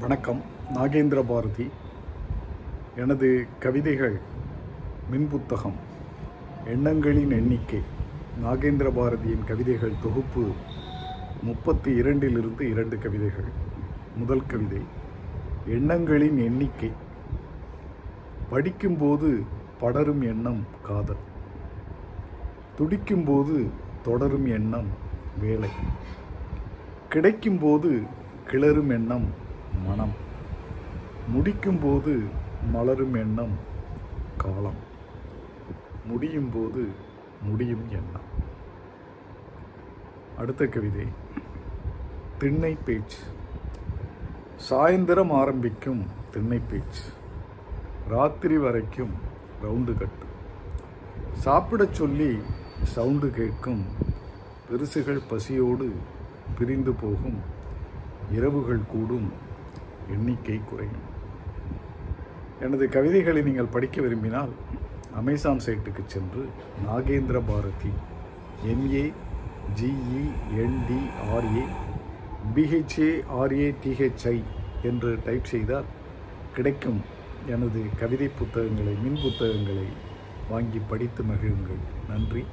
வணக்கம். நாகேந்திர பாரதி. எனது கவிதைகள் மின் புத்தகம் எண்ணங்களின் எண்ணிக்கை நாகேந்திர பாரதியின் கவிதைகள் தொகுப்பு முப்பத்தி இரண்டிலிருந்து இரண்டு கவிதைகள். முதல் கவிதை எண்ணங்களின் எண்ணிக்கை. படிக்கும்போது படரும் எண்ணம் காதல். துடிக்கும்போது தொடரும் எண்ணம் வேலை. கிடைக்கும்போது கிளறும் எண்ணம் மனம். முடிக்கும்போது மலரும் எண்ணம் காலம். முடியும் போது முடியும் எண்ணம். அடுத்த கவிதை. திண்ணை பேச்சு. சாயந்தரம் ஆரம்பிக்கும் திண்ணை பேச்சு. ராத்திரி வரைக்கும் ரவுண்டு கட்டு. சாப்பிடச் சொல்லி சவுண்டு கேட்கும் பெருசுகள் பசியோடு பிரிந்து போகும் இரவுகள் கூடும் எண்ணிக்கை குறையும். எனது கவிதைகளை நீங்கள் படிக்க விரும்பினால் அமேசான் சைட்டுக்கு சென்று Nagendra Bharathi N A G E N D R A B H A R A T H I என்று டைப் செய்தால் கிடைக்கும் எனது கவிதை புத்தகங்களை மின் புத்தகங்களை வாங்கி படித்து மகிழுங்கள். நன்றி.